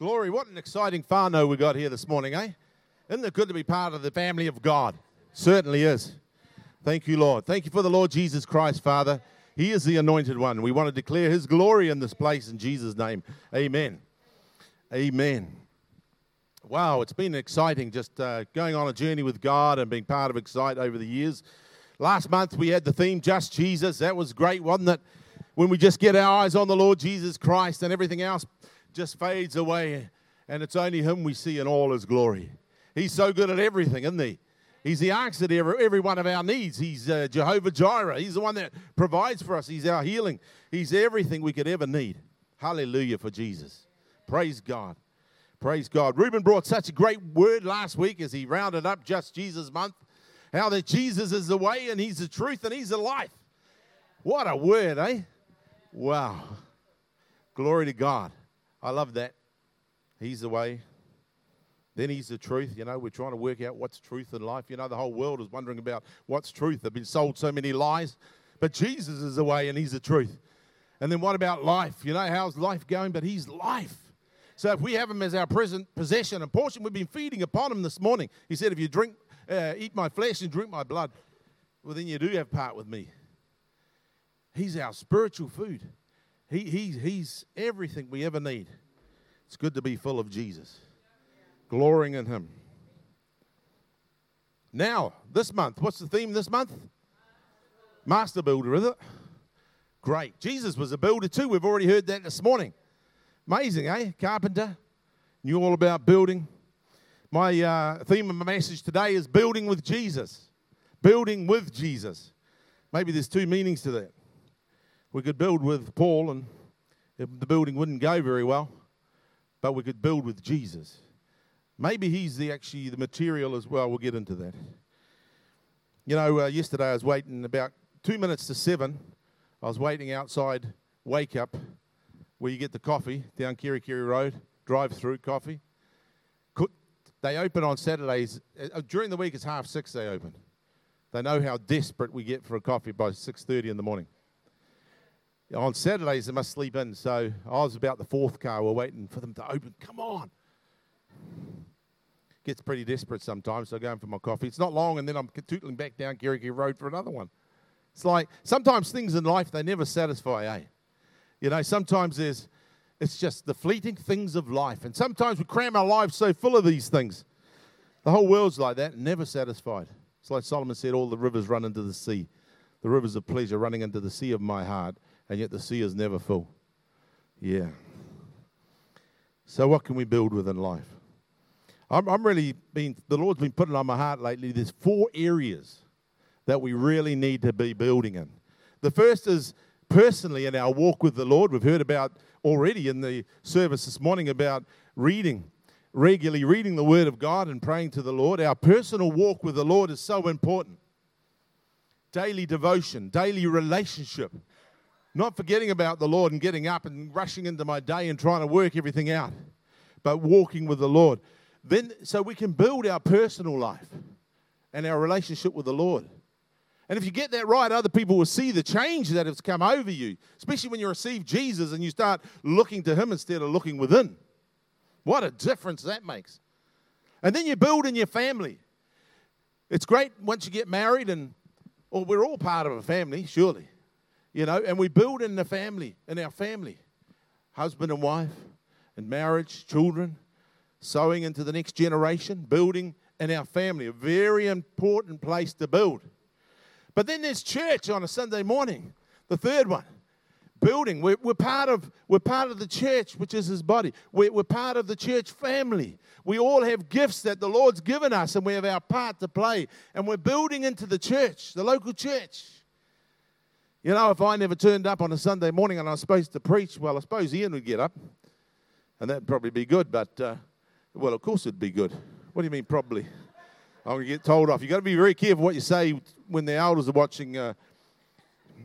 Glory, what an exciting whānau we got here this morning, eh? Isn't it good to be part of the family of God? Certainly is. Thank you, Lord. Thank you for the Lord Jesus Christ, Father. He is the anointed one. We want to declare his glory in this place in Jesus' name. Amen. Amen. Wow, it's been exciting just uh, going on a journey with God and being part of Excite over the years. Last month we had the theme Just Jesus. That was great, wasn't it? When we just get our eyes on the Lord Jesus Christ and everything else just fades away, and it's only Him we see in all His glory. He's so good at everything, isn't He? He's the answer to every, every one of our needs. He's uh, Jehovah Jireh. He's the one that provides for us. He's our healing. He's everything we could ever need. Hallelujah for Jesus. Praise God. Praise God. Ruben brought such a great word last week as he rounded up just Jesus month. How that Jesus is the way and he's the truth and he's the life. What a word, eh? Wow. Glory to God. I love that. He's the way. Then he's the truth. You know, we're trying to work out what's truth in life. You know, the whole world is wondering about what's truth. They've been sold so many lies. But Jesus is the way and he's the truth. And then what about life? You know, how's life going? But he's life. So if we have him as our present possession and portion, we've been feeding upon him this morning. He said, if you drink, uh, eat my flesh and drink my blood, well, then you do have part with me. He's our spiritual food. He, he, he's everything we ever need. It's good to be full of Jesus, glorying in Him. Now, this month, what's the theme this month? Master builder, is it? Great. Jesus was a builder too. We've already heard that this morning. Amazing, eh? Carpenter. Knew all about building. My uh, theme of my message today is building with Jesus. Building with Jesus. Maybe there's two meanings to that. We could build with Paul, and the building wouldn't go very well, but we could build with Jesus. Maybe he's the actually the material as well. We'll get into that. You know, uh, yesterday I was waiting about two minutes to seven. I was waiting outside Wake Up, where you get the coffee down Kerikeri Road, drive through coffee. They open on Saturdays. Uh, during the week, it's half six they open. They know how desperate we get for a coffee by 6.30 in the morning on Saturdays they must sleep in. So I was about the fourth car. We're waiting for them to open. Come on. Gets pretty desperate sometimes. So I go in for my coffee. It's not long, and then I'm tootling back down Kerikeri Road for another one. It's like sometimes things in life they never satisfy, eh? You know, sometimes there's it's just the fleeting things of life, and sometimes we cram our lives so full of these things. The whole world's like that, never satisfied. It's like Solomon said, all the rivers run into the sea. The rivers of pleasure running into the sea of my heart and yet the sea is never full. Yeah. So, what can we build within life? I'm, I'm really being, the Lord's been putting on my heart lately. There's four areas that we really need to be building in. The first is personally in our walk with the Lord. We've heard about already in the service this morning about reading, regularly reading the Word of God and praying to the Lord. Our personal walk with the Lord is so important. Daily devotion, daily relationship not forgetting about the Lord and getting up and rushing into my day and trying to work everything out, but walking with the Lord. Then, so we can build our personal life and our relationship with the Lord. And if you get that right, other people will see the change that has come over you, especially when you receive Jesus and you start looking to Him instead of looking within. What a difference that makes. And then you build in your family. It's great once you get married, and well, we're all part of a family, surely. You know, and we build in the family, in our family, husband and wife, and marriage, children, sowing into the next generation, building in our family, a very important place to build. But then there's church on a Sunday morning, the third one. Building. We're, we're, part of, we're part of the church, which is his body. We're, we're part of the church family. We all have gifts that the Lord's given us, and we have our part to play. And we're building into the church, the local church. You know, if I never turned up on a Sunday morning and I was supposed to preach, well, I suppose Ian would get up, and that'd probably be good. But uh, well, of course it'd be good. What do you mean, probably? I'm to get told off. You've got to be very careful what you say when the elders are watching uh,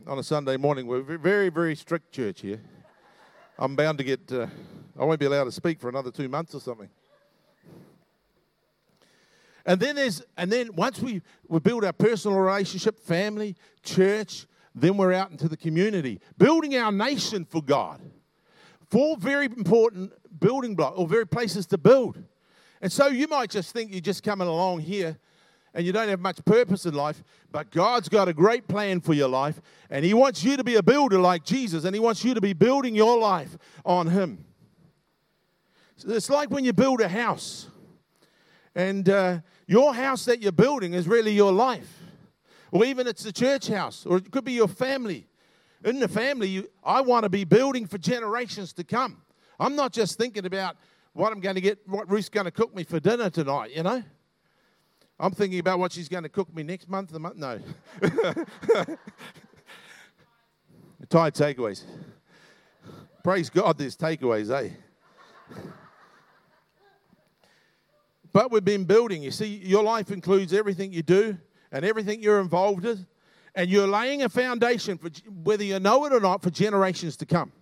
on a Sunday morning. We're a very, very strict church here. I'm bound to get, uh, I won't be allowed to speak for another two months or something. And then there's, and then once we, we build our personal relationship, family, church, then we're out into the community, building our nation for God. Four very important building blocks or very places to build. And so you might just think you're just coming along here and you don't have much purpose in life, but God's got a great plan for your life, and He wants you to be a builder like Jesus, and He wants you to be building your life on Him. So it's like when you build a house, and uh, your house that you're building is really your life, or even it's the church house, or it could be your family. In the family, you, I want to be building for generations to come. I'm not just thinking about what I'm going to get, what Ruth's going to cook me for dinner tonight, you know? I'm thinking about what she's going to cook me next month. The month, no. Tired takeaways. Praise God, there's takeaways, eh? But we've been building. You see, your life includes everything you do and everything you're involved in, and you're laying a foundation for whether you know it or not for generations to come.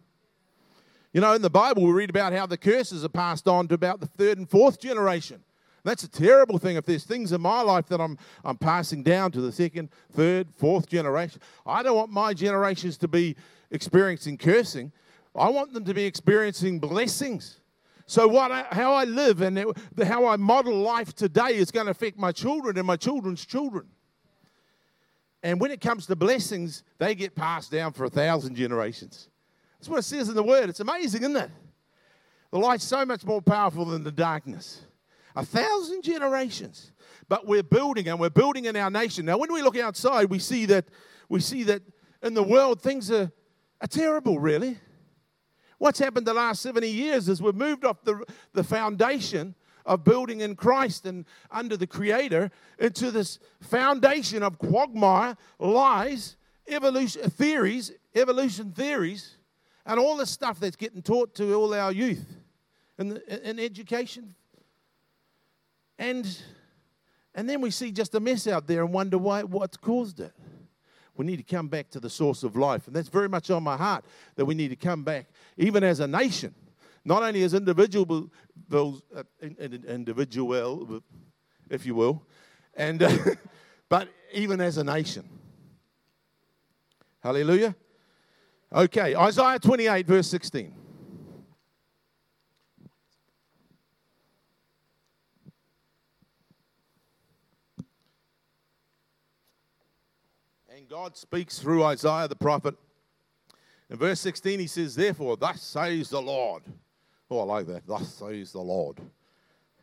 You know, in the Bible, we read about how the curses are passed on to about the third and fourth generation. That's a terrible thing. If there's things in my life that I'm, I'm passing down to the second, third, fourth generation, I don't want my generations to be experiencing cursing. I want them to be experiencing blessings. So, what I, how I live and how I model life today is going to affect my children and my children's children. And when it comes to blessings, they get passed down for a thousand generations. That's what it says in the Word. It's amazing, isn't it? The light's so much more powerful than the darkness a thousand generations. But we're building and we're building in our nation. Now, when we look outside, we see that we see that in the world things are, are terrible, really. What's happened the last 70 years is we've moved off the, the foundation of building in Christ and under the Creator into this foundation of quagmire, lies, evolution theories, evolution theories, and all the stuff that's getting taught to all our youth in, the, in education and, and then we see just a mess out there and wonder why, what's caused it. We need to come back to the source of life. And that's very much on my heart that we need to come back, even as a nation, not only as individual, uh, individual if you will, and, uh, but even as a nation. Hallelujah. Okay, Isaiah 28, verse 16. And God speaks through Isaiah the prophet. In verse 16, he says, Therefore, thus says the Lord. Oh, I like that. Thus says the Lord.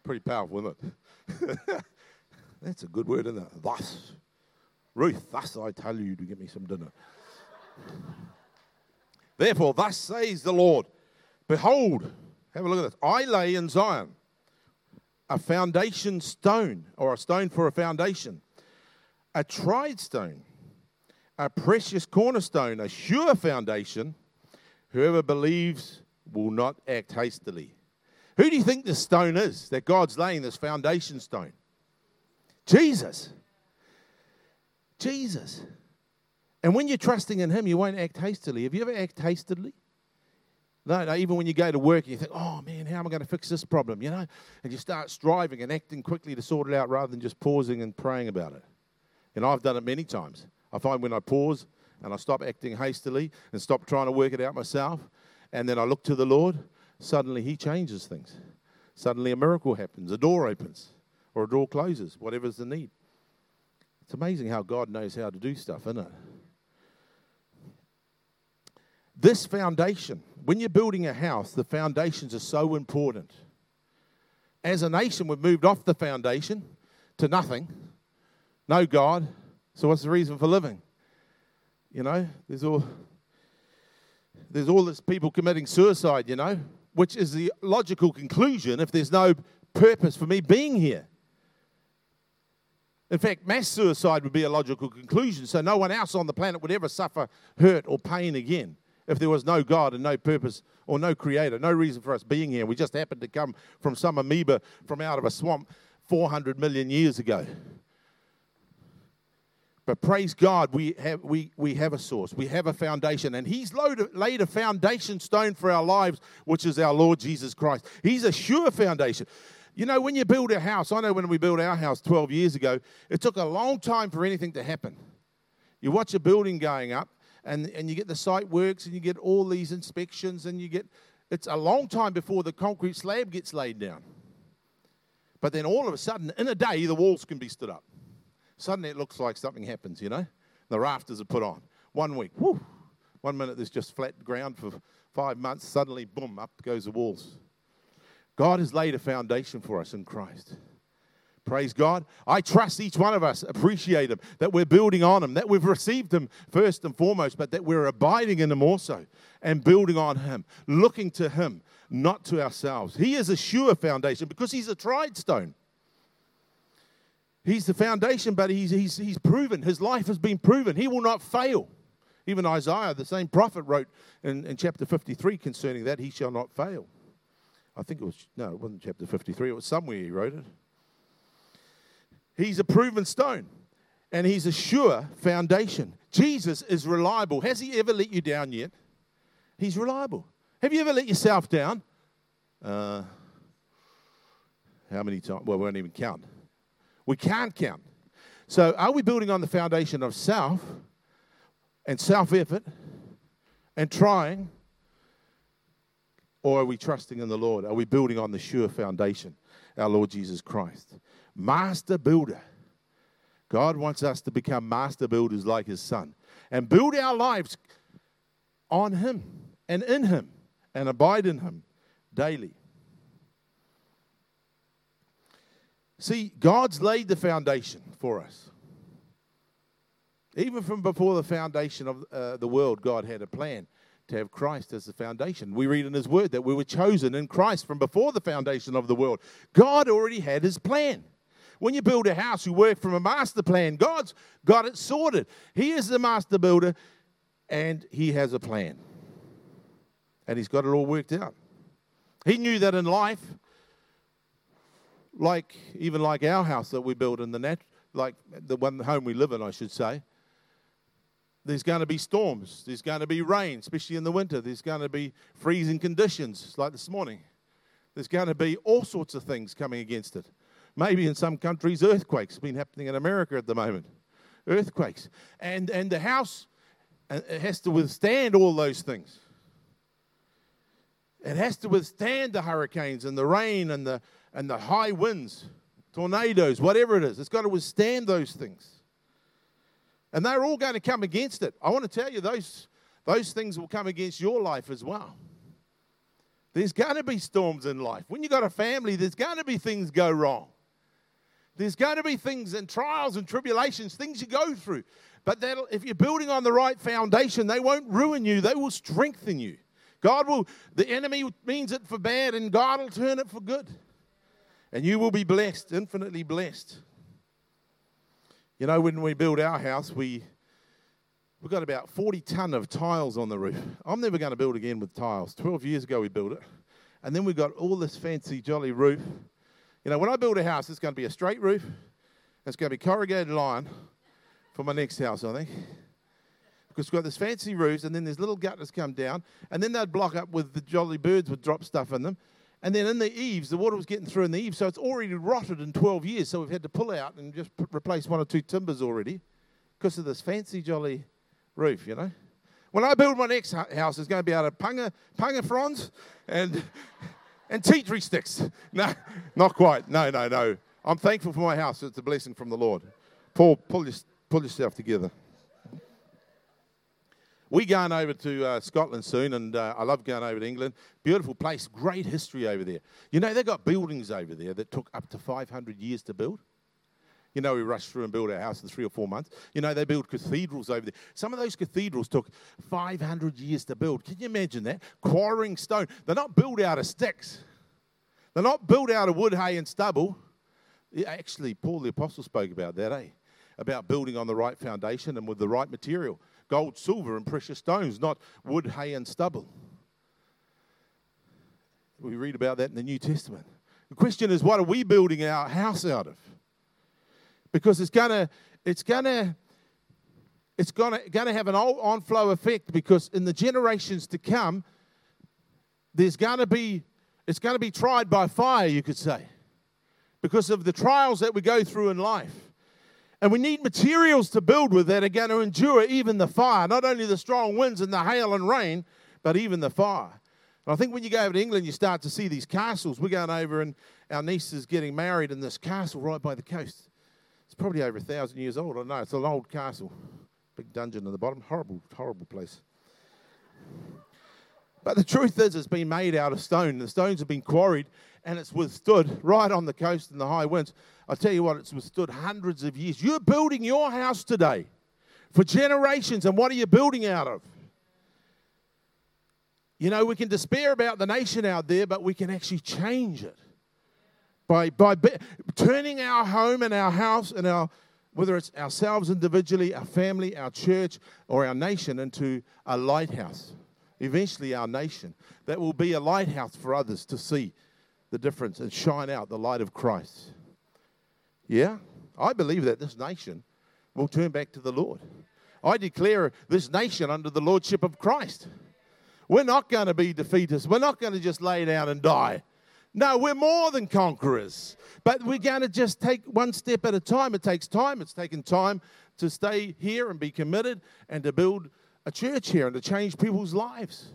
Pretty powerful, isn't it? That's a good word, isn't it? Thus. Ruth, thus I tell you to get me some dinner. Therefore, thus says the Lord Behold, have a look at this. I lay in Zion a foundation stone, or a stone for a foundation, a tried stone a precious cornerstone, a sure foundation. Whoever believes will not act hastily. Who do you think this stone is that God's laying this foundation stone? Jesus. Jesus. And when you're trusting in Him, you won't act hastily. Have you ever acted hastily? No, no, even when you go to work and you think, oh man, how am I going to fix this problem? You know, and you start striving and acting quickly to sort it out rather than just pausing and praying about it. And I've done it many times. I find when I pause and I stop acting hastily and stop trying to work it out myself, and then I look to the Lord, suddenly He changes things. Suddenly a miracle happens, a door opens, or a door closes, whatever's the need. It's amazing how God knows how to do stuff, isn't it? This foundation, when you're building a house, the foundations are so important. As a nation, we've moved off the foundation to nothing. No God, so what's the reason for living? You know, there's all there's all this people committing suicide, you know, which is the logical conclusion if there's no purpose for me being here. In fact, mass suicide would be a logical conclusion, so no one else on the planet would ever suffer hurt or pain again if there was no God and no purpose or no creator, no reason for us being here. We just happened to come from some amoeba from out of a swamp 400 million years ago. But praise God, we have, we, we have a source, we have a foundation, and He's laid a foundation stone for our lives, which is our Lord Jesus Christ. He's a sure foundation. You know, when you build a house, I know when we built our house 12 years ago, it took a long time for anything to happen. You watch a building going up, and, and you get the site works, and you get all these inspections, and you get it's a long time before the concrete slab gets laid down. But then all of a sudden, in a day, the walls can be stood up. Suddenly it looks like something happens, you know? The rafters are put on. One week, one minute there's just flat ground for five months, suddenly, boom, up goes the walls. God has laid a foundation for us in Christ. Praise God. I trust each one of us appreciate Him, that we're building on Him, that we've received Him first and foremost, but that we're abiding in Him also and building on Him, looking to Him, not to ourselves. He is a sure foundation because He's a tried stone. He's the foundation, but he's, he's, he's proven. His life has been proven. He will not fail. Even Isaiah, the same prophet, wrote in, in chapter 53 concerning that, He shall not fail. I think it was, no, it wasn't chapter 53, it was somewhere he wrote it. He's a proven stone and he's a sure foundation. Jesus is reliable. Has he ever let you down yet? He's reliable. Have you ever let yourself down? Uh, how many times? Well, we won't even count. We can't count. So, are we building on the foundation of self and self effort and trying? Or are we trusting in the Lord? Are we building on the sure foundation, our Lord Jesus Christ? Master builder. God wants us to become master builders like his son and build our lives on him and in him and abide in him daily. See, God's laid the foundation for us. Even from before the foundation of uh, the world, God had a plan to have Christ as the foundation. We read in His Word that we were chosen in Christ from before the foundation of the world. God already had His plan. When you build a house, you work from a master plan. God's got it sorted. He is the master builder and He has a plan. And He's got it all worked out. He knew that in life, like even like our house that we built in the net, like the one home we live in, I should say, there's going to be storms. There's going to be rain, especially in the winter. There's going to be freezing conditions, like this morning. There's going to be all sorts of things coming against it. Maybe in some countries, earthquakes. It's been happening in America at the moment. Earthquakes. And, and the house uh, it has to withstand all those things. It has to withstand the hurricanes and the rain and the, and the high winds, tornadoes, whatever it is. It's got to withstand those things. And they're all going to come against it. I want to tell you, those, those things will come against your life as well. There's going to be storms in life. When you've got a family, there's going to be things go wrong. There's going to be things and trials and tribulations, things you go through. But if you're building on the right foundation, they won't ruin you, they will strengthen you. God will, the enemy means it for bad, and God will turn it for good. And you will be blessed, infinitely blessed. You know, when we build our house, we, we've got about 40 ton of tiles on the roof. I'm never going to build again with tiles. 12 years ago, we built it. And then we got all this fancy, jolly roof you know, when I build a house, it's going to be a straight roof. It's going to be corrugated iron for my next house, I think. Because we've got this fancy roofs, and then there's little gutters come down, and then they'd block up with the jolly birds would drop stuff in them. And then in the eaves, the water was getting through in the eaves, so it's already rotted in 12 years. So we've had to pull out and just replace one or two timbers already because of this fancy jolly roof, you know. When I build my next house, it's going to be out of panga, panga fronds and and tea tree sticks. No, not quite. No, no, no. I'm thankful for my house. It's a blessing from the Lord. Paul, pull, your, pull yourself together. We're going over to uh, Scotland soon, and uh, I love going over to England. Beautiful place, great history over there. You know, they've got buildings over there that took up to 500 years to build. You know, we rushed through and built our house in three or four months. You know, they build cathedrals over there. Some of those cathedrals took 500 years to build. Can you imagine that? Quarrying stone. They're not built out of sticks, they're not built out of wood, hay, and stubble. Actually, Paul the Apostle spoke about that, eh? About building on the right foundation and with the right material gold, silver, and precious stones, not wood, hay, and stubble. We read about that in the New Testament. The question is, what are we building our house out of? because it's gonna it's gonna it's gonna gonna have an on-flow effect because in the generations to come, there's gonna be it's gonna be tried by fire, you could say, because of the trials that we go through in life. And we need materials to build with that are going to endure even the fire, not only the strong winds and the hail and rain, but even the fire. I think when you go over to England, you start to see these castles. We're going over, and our niece is getting married in this castle right by the coast. It's probably over a thousand years old. I know it's an old castle, big dungeon in the bottom. Horrible, horrible place. But the truth is, it's been made out of stone. The stones have been quarried, and it's withstood right on the coast in the high winds. I tell you what, it's withstood hundreds of years. You're building your house today for generations, and what are you building out of? You know, we can despair about the nation out there, but we can actually change it by, by be, turning our home and our house and our, whether it's ourselves individually, our family, our church, or our nation, into a lighthouse. Eventually, our nation. That will be a lighthouse for others to see the difference and shine out the light of Christ. Yeah? I believe that this nation will turn back to the Lord. I declare this nation under the lordship of Christ. We're not going to be defeatists. We're not going to just lay down and die. No, we're more than conquerors. But we're going to just take one step at a time. It takes time. It's taken time to stay here and be committed and to build a church here and to change people's lives.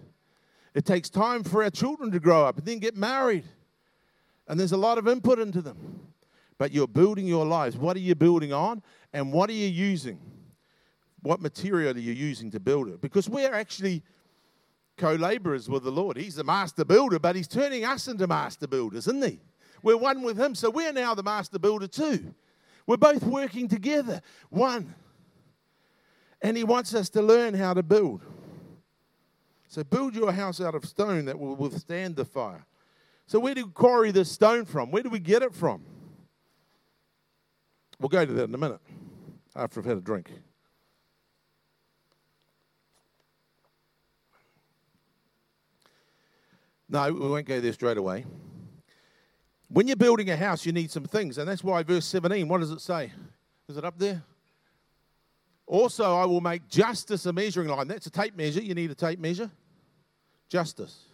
It takes time for our children to grow up and then get married. And there's a lot of input into them. But you're building your lives. What are you building on? And what are you using? What material are you using to build it? Because we're actually co laborers with the Lord. He's the master builder, but He's turning us into master builders, isn't He? We're one with Him, so we're now the master builder too. We're both working together, one. And He wants us to learn how to build. So build your house out of stone that will withstand the fire. So, where do we quarry this stone from? Where do we get it from? We'll go to that in a minute after I've had a drink. No, we won't go there straight away. When you're building a house, you need some things, and that's why verse 17, what does it say? Is it up there? Also, I will make justice a measuring line. That's a tape measure. You need a tape measure. Justice.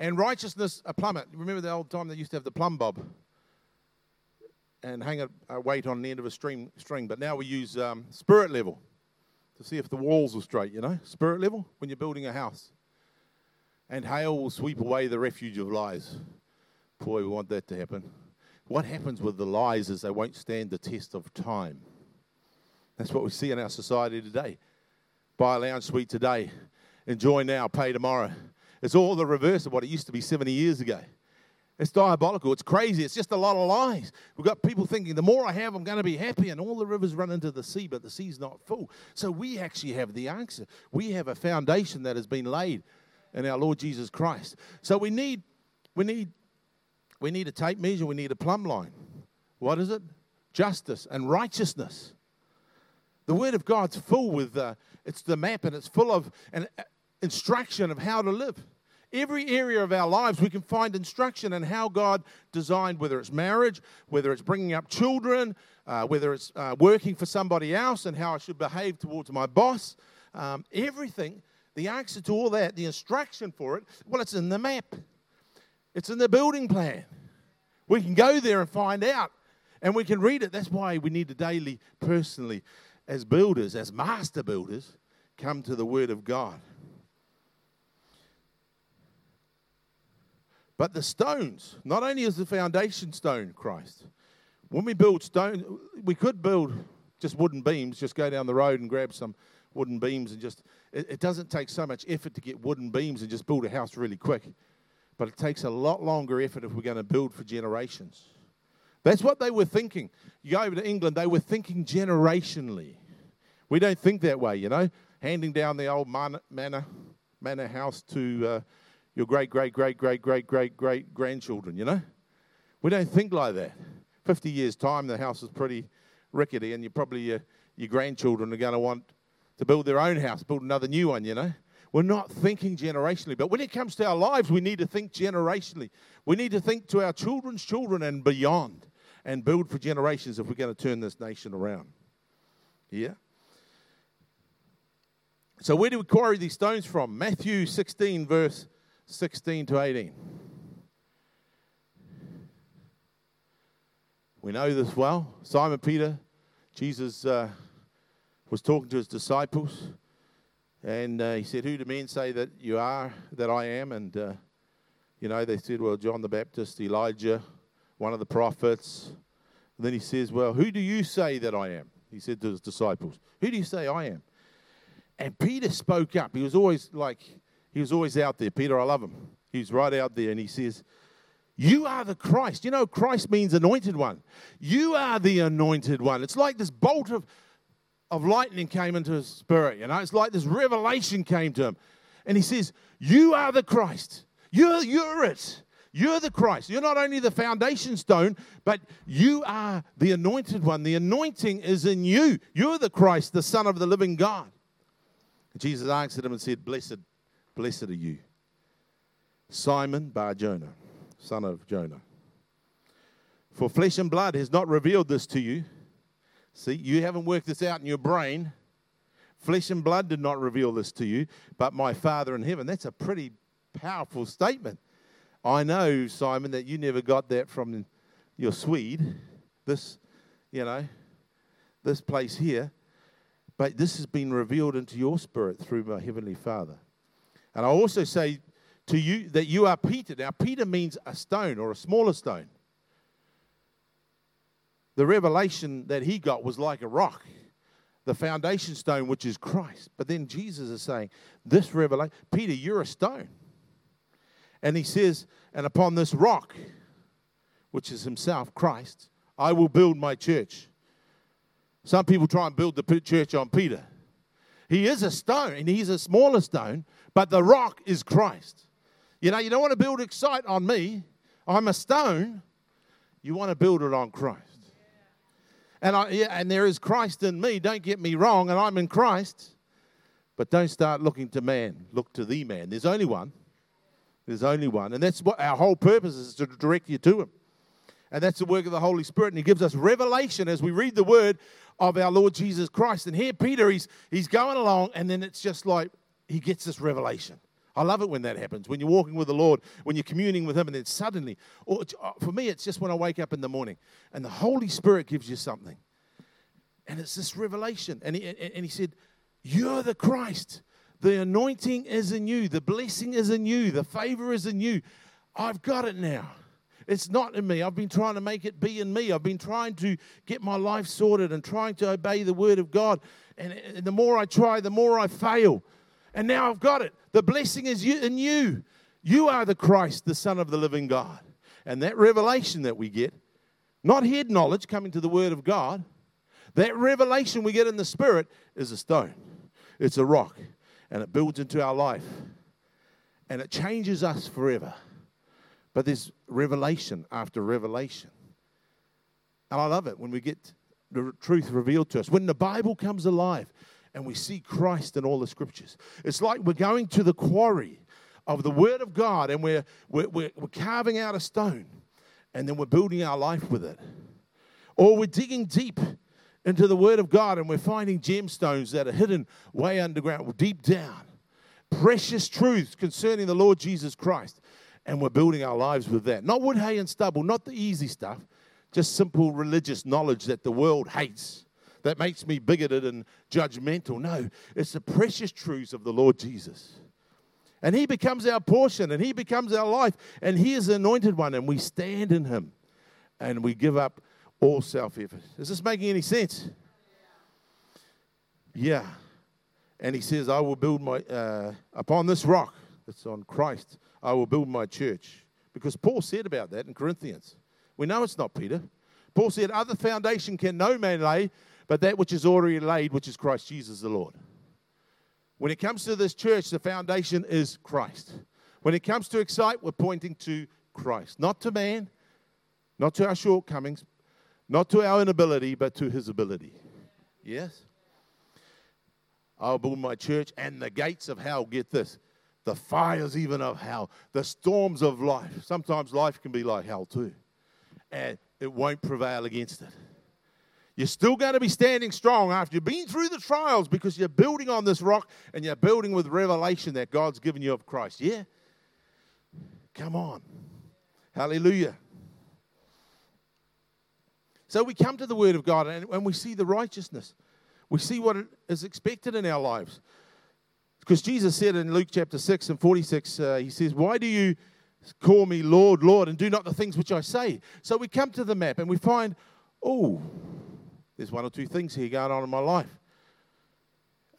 And righteousness, a plummet. Remember the old time they used to have the plumb bob and hang a, a weight on the end of a string, string. But now we use um, spirit level to see if the walls are straight, you know? Spirit level when you're building a house and hail will sweep away the refuge of lies. Boy, we want that to happen. What happens with the lies is they won't stand the test of time. That's what we see in our society today. Buy a lounge suite today, enjoy now, pay tomorrow. It's all the reverse of what it used to be 70 years ago. It's diabolical. It's crazy. It's just a lot of lies. We've got people thinking the more I have, I'm going to be happy, and all the rivers run into the sea, but the sea's not full. So we actually have the answer. We have a foundation that has been laid in our Lord Jesus Christ. So we need, we need, we need a tape measure. We need a plumb line. What is it? Justice and righteousness. The Word of God's full with, uh, it's the map and it's full of an uh, instruction of how to live. Every area of our lives, we can find instruction in how God designed, whether it's marriage, whether it's bringing up children, uh, whether it's uh, working for somebody else, and how I should behave towards my boss. Um, everything the answer to all that, the instruction for it, well, it's in the map, it's in the building plan. We can go there and find out, and we can read it. That's why we need to daily, personally, as builders, as master builders, come to the Word of God. But the stones, not only is the foundation stone Christ, when we build stone, we could build just wooden beams, just go down the road and grab some wooden beams and just, it, it doesn't take so much effort to get wooden beams and just build a house really quick. But it takes a lot longer effort if we're going to build for generations. That's what they were thinking. You go over to England, they were thinking generationally. We don't think that way, you know, handing down the old manor, manor, house to uh, your great, great, great, great, great, great, great grandchildren, you know. We don't think like that. 50 years' time, the house is pretty rickety, and you probably, uh, your grandchildren are going to want to build their own house, build another new one, you know. We're not thinking generationally. But when it comes to our lives, we need to think generationally. We need to think to our children's children and beyond and build for generations if we're going to turn this nation around. Yeah? So, where do we quarry these stones from? Matthew 16, verse 16 to 18. We know this well. Simon Peter, Jesus. Uh, was talking to his disciples. And uh, he said, Who do men say that you are, that I am? And, uh, you know, they said, Well, John the Baptist, Elijah, one of the prophets. And then he says, Well, who do you say that I am? He said to his disciples, Who do you say I am? And Peter spoke up. He was always like, he was always out there. Peter, I love him. He's right out there. And he says, You are the Christ. You know, Christ means anointed one. You are the anointed one. It's like this bolt of of lightning came into his spirit. You know, it's like this revelation came to him. And he says, You are the Christ. You're, you're it. You're the Christ. You're not only the foundation stone, but you are the anointed one. The anointing is in you. You're the Christ, the Son of the living God. Jesus answered him and said, Blessed, blessed are you, Simon Bar Jonah, son of Jonah. For flesh and blood has not revealed this to you See, you haven't worked this out in your brain. Flesh and blood did not reveal this to you, but my Father in heaven. That's a pretty powerful statement. I know, Simon, that you never got that from your Swede, this, you know, this place here, but this has been revealed into your spirit through my Heavenly Father. And I also say to you that you are Peter. Now, Peter means a stone or a smaller stone the revelation that he got was like a rock, the foundation stone, which is Christ. But then Jesus is saying, This revelation, Peter, you're a stone. And he says, And upon this rock, which is himself, Christ, I will build my church. Some people try and build the church on Peter. He is a stone, and he's a smaller stone, but the rock is Christ. You know, you don't want to build a site on me. I'm a stone. You want to build it on Christ. And, I, yeah, and there is Christ in me, don't get me wrong, and I'm in Christ. But don't start looking to man, look to the man. There's only one. There's only one. And that's what our whole purpose is to direct you to him. And that's the work of the Holy Spirit. And he gives us revelation as we read the word of our Lord Jesus Christ. And here, Peter, he's, he's going along, and then it's just like he gets this revelation. I love it when that happens. When you're walking with the Lord, when you're communing with Him, and then suddenly, or for me, it's just when I wake up in the morning and the Holy Spirit gives you something. And it's this revelation. And he, and he said, You're the Christ. The anointing is in you. The blessing is in you. The favor is in you. I've got it now. It's not in me. I've been trying to make it be in me. I've been trying to get my life sorted and trying to obey the word of God. And, and the more I try, the more I fail. And now I've got it. The blessing is you, in you. You are the Christ, the Son of the living God. And that revelation that we get, not head knowledge coming to the Word of God, that revelation we get in the Spirit is a stone, it's a rock, and it builds into our life. And it changes us forever. But there's revelation after revelation. And I love it when we get the truth revealed to us. When the Bible comes alive, and we see Christ in all the scriptures. It's like we're going to the quarry of the Word of God and we're, we're, we're, we're carving out a stone and then we're building our life with it. Or we're digging deep into the Word of God and we're finding gemstones that are hidden way underground, deep down. Precious truths concerning the Lord Jesus Christ. And we're building our lives with that. Not wood, hay, and stubble, not the easy stuff, just simple religious knowledge that the world hates that makes me bigoted and judgmental. No, it's the precious truths of the Lord Jesus. And He becomes our portion and He becomes our life. And He is the anointed one, and we stand in Him and we give up all self effort. Is this making any sense? Yeah. And He says, I will build my, uh, upon this rock that's on Christ, I will build my church. Because Paul said about that in Corinthians. We know it's not Peter. Paul said, Other foundation can no man lay but that which is already laid, which is Christ Jesus the Lord. When it comes to this church, the foundation is Christ. When it comes to Excite, we're pointing to Christ, not to man, not to our shortcomings, not to our inability, but to his ability. Yes? I'll build my church, and the gates of hell, get this, the fires even of hell, the storms of life. Sometimes life can be like hell too, and it won't prevail against it. You're still going to be standing strong after you've been through the trials because you're building on this rock and you're building with revelation that God's given you of Christ. Yeah? Come on. Hallelujah. So we come to the Word of God and, and we see the righteousness. We see what is expected in our lives. Because Jesus said in Luke chapter 6 and 46, uh, He says, Why do you call me Lord, Lord, and do not the things which I say? So we come to the map and we find, oh, there's one or two things here going on in my life.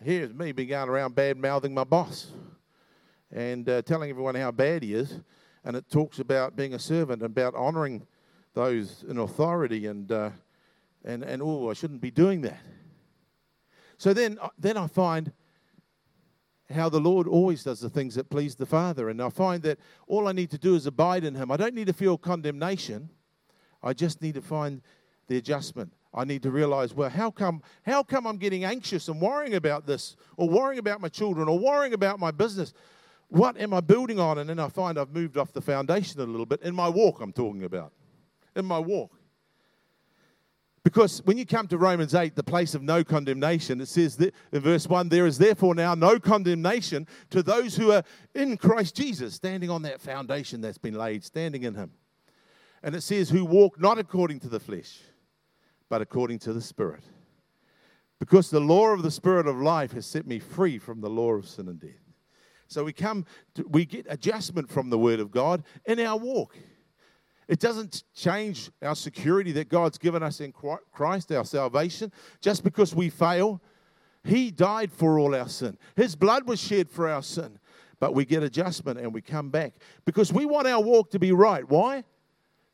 Here's me being going around bad mouthing my boss and uh, telling everyone how bad he is. And it talks about being a servant, and about honoring those in authority, and, uh, and, and oh, I shouldn't be doing that. So then, uh, then I find how the Lord always does the things that please the Father. And I find that all I need to do is abide in Him. I don't need to feel condemnation. I just need to find the adjustment. I need to realize, well, how come, how come I'm getting anxious and worrying about this, or worrying about my children, or worrying about my business? What am I building on? And then I find I've moved off the foundation a little bit in my walk, I'm talking about. In my walk. Because when you come to Romans 8, the place of no condemnation, it says that in verse 1 there is therefore now no condemnation to those who are in Christ Jesus, standing on that foundation that's been laid, standing in Him. And it says, who walk not according to the flesh, but according to the Spirit. Because the law of the Spirit of life has set me free from the law of sin and death. So we come, to, we get adjustment from the Word of God in our walk. It doesn't change our security that God's given us in Christ, our salvation, just because we fail. He died for all our sin. His blood was shed for our sin. But we get adjustment and we come back because we want our walk to be right. Why?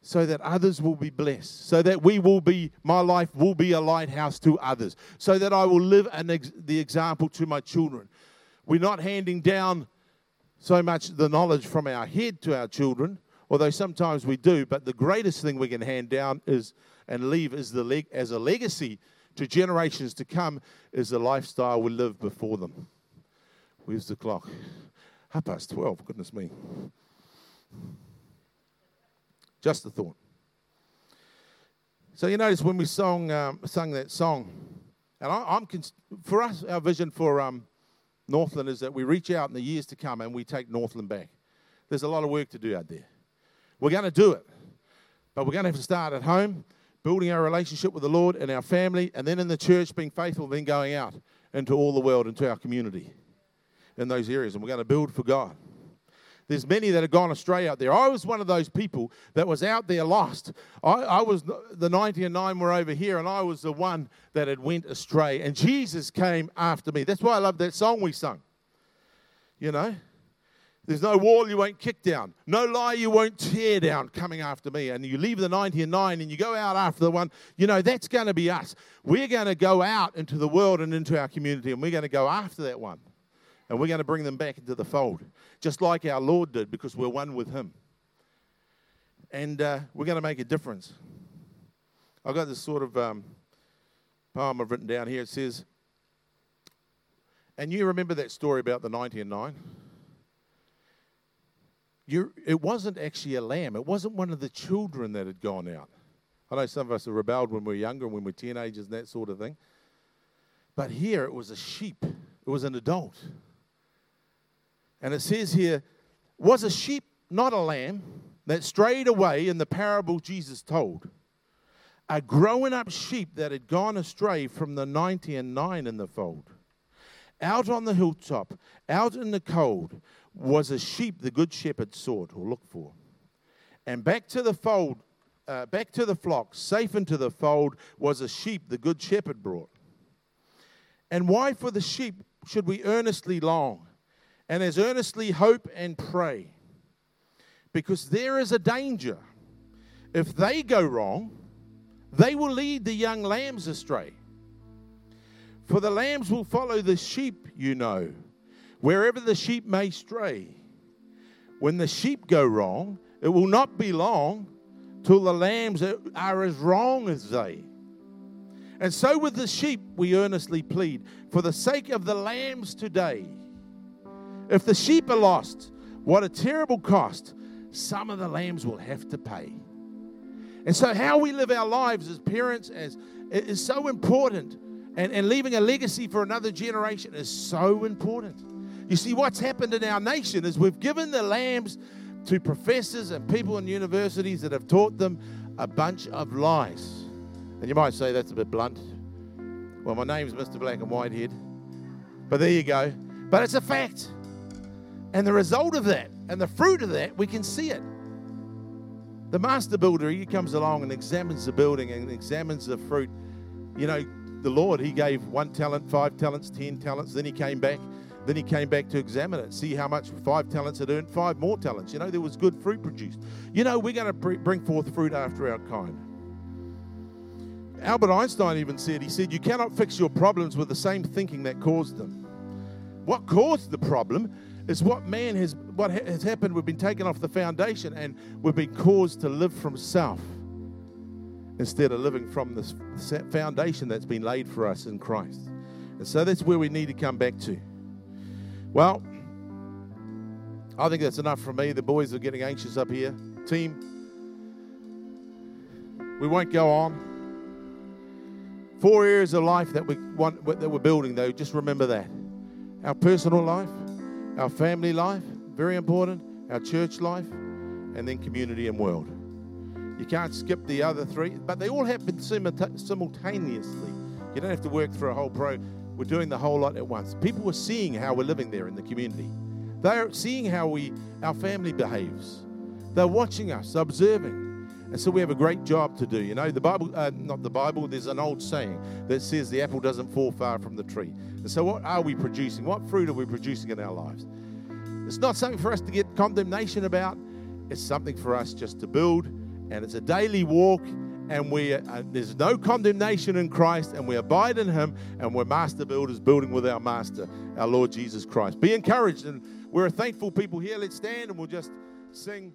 So that others will be blessed. So that we will be, my life will be a lighthouse to others. So that I will live ex- the example to my children. We're not handing down so much the knowledge from our head to our children, although sometimes we do, but the greatest thing we can hand down is and leave as, the leg, as a legacy to generations to come is the lifestyle we live before them. Where's the clock? Half past 12, goodness me. Just a thought. So you notice when we sung, um, sung that song, and I, am for us, our vision for um, Northland is that we reach out in the years to come and we take Northland back. There's a lot of work to do out there. We're going to do it. But we're going to have to start at home, building our relationship with the Lord and our family, and then in the church, being faithful, then going out into all the world, into our community in those areas. And we're going to build for God. There's many that have gone astray out there. I was one of those people that was out there lost. I, I was the 90 and 9 were over here, and I was the one that had went astray. And Jesus came after me. That's why I love that song we sung. You know, there's no wall you won't kick down, no lie you won't tear down coming after me. And you leave the 90 and 9 and you go out after the one, you know, that's going to be us. We're going to go out into the world and into our community and we're going to go after that one. And we're going to bring them back into the fold, just like our Lord did, because we're one with Him. And uh, we're going to make a difference. I've got this sort of um, poem I've written down here. It says, and you remember that story about the 90 and 9? You it wasn't actually a lamb. It wasn't one of the children that had gone out. I know some of us have rebelled when we were younger and when we were teenagers and that sort of thing. But here it was a sheep, it was an adult. And it says here, was a sheep not a lamb that strayed away in the parable Jesus told? A growing up sheep that had gone astray from the 90 and 9 in the fold. Out on the hilltop, out in the cold, was a sheep the good shepherd sought or looked for. And back to the fold, uh, back to the flock, safe into the fold, was a sheep the good shepherd brought. And why for the sheep should we earnestly long, and as earnestly hope and pray? Because there is a danger. If they go wrong, they will lead the young lambs astray. For the lambs will follow the sheep, you know wherever the sheep may stray. When the sheep go wrong, it will not be long till the lambs are as wrong as they. And so with the sheep, we earnestly plead for the sake of the lambs today. If the sheep are lost, what a terrible cost some of the lambs will have to pay. And so, how we live our lives as parents as, is so important. And, and leaving a legacy for another generation is so important. You see, what's happened in our nation is we've given the lambs to professors and people in universities that have taught them a bunch of lies. And you might say that's a bit blunt. Well, my name's Mr. Black and Whitehead. But there you go. But it's a fact. And the result of that and the fruit of that, we can see it. The master builder, he comes along and examines the building and examines the fruit. You know, the Lord, he gave one talent, five talents, ten talents. Then he came back. Then he came back to examine it, see how much five talents had earned, five more talents. You know, there was good fruit produced. You know, we're going to bring forth fruit after our kind. Albert Einstein even said, he said, you cannot fix your problems with the same thinking that caused them. What caused the problem is what man has, what has happened. We've been taken off the foundation and we've been caused to live from self instead of living from this foundation that's been laid for us in Christ. And so that's where we need to come back to. Well, I think that's enough for me. The boys are getting anxious up here. Team, we won't go on. Four areas of life that we want that we're building, though. Just remember that: our personal life, our family life, very important. Our church life, and then community and world. You can't skip the other three, but they all happen simultaneously. You don't have to work through a whole pro. We're doing the whole lot at once. People are seeing how we're living there in the community. They're seeing how we, our family behaves. They're watching us, observing. And so we have a great job to do. You know, the Bible, uh, not the Bible, there's an old saying that says the apple doesn't fall far from the tree. And so, what are we producing? What fruit are we producing in our lives? It's not something for us to get condemnation about, it's something for us just to build and it's a daily walk and we uh, there's no condemnation in Christ and we abide in him and we're master builders building with our master our Lord Jesus Christ. Be encouraged and we're a thankful people here. Let's stand and we'll just sing